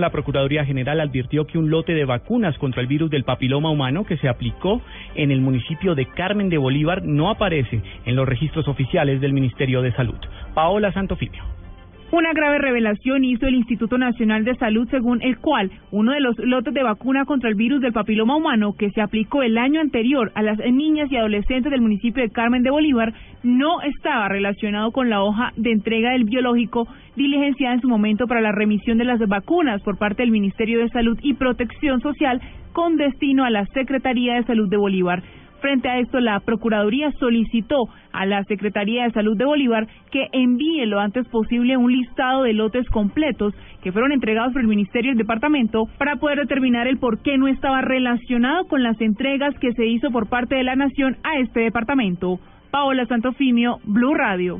La Procuraduría General advirtió que un lote de vacunas contra el virus del papiloma humano que se aplicó en el municipio de Carmen de Bolívar no aparece en los registros oficiales del Ministerio de Salud. Paola Santofimio. Una grave revelación hizo el Instituto Nacional de Salud según el cual uno de los lotes de vacuna contra el virus del papiloma humano que se aplicó el año anterior a las niñas y adolescentes del municipio de Carmen de Bolívar no estaba relacionado con la hoja de entrega del biológico diligenciada en su momento para la remisión de las vacunas por parte del Ministerio de Salud y Protección Social con destino a la Secretaría de Salud de Bolívar. Frente a esto, la Procuraduría solicitó a la Secretaría de Salud de Bolívar que envíe lo antes posible un listado de lotes completos que fueron entregados por el Ministerio del Departamento para poder determinar el por qué no estaba relacionado con las entregas que se hizo por parte de la Nación a este departamento. Paola Santofimio, Blue Radio.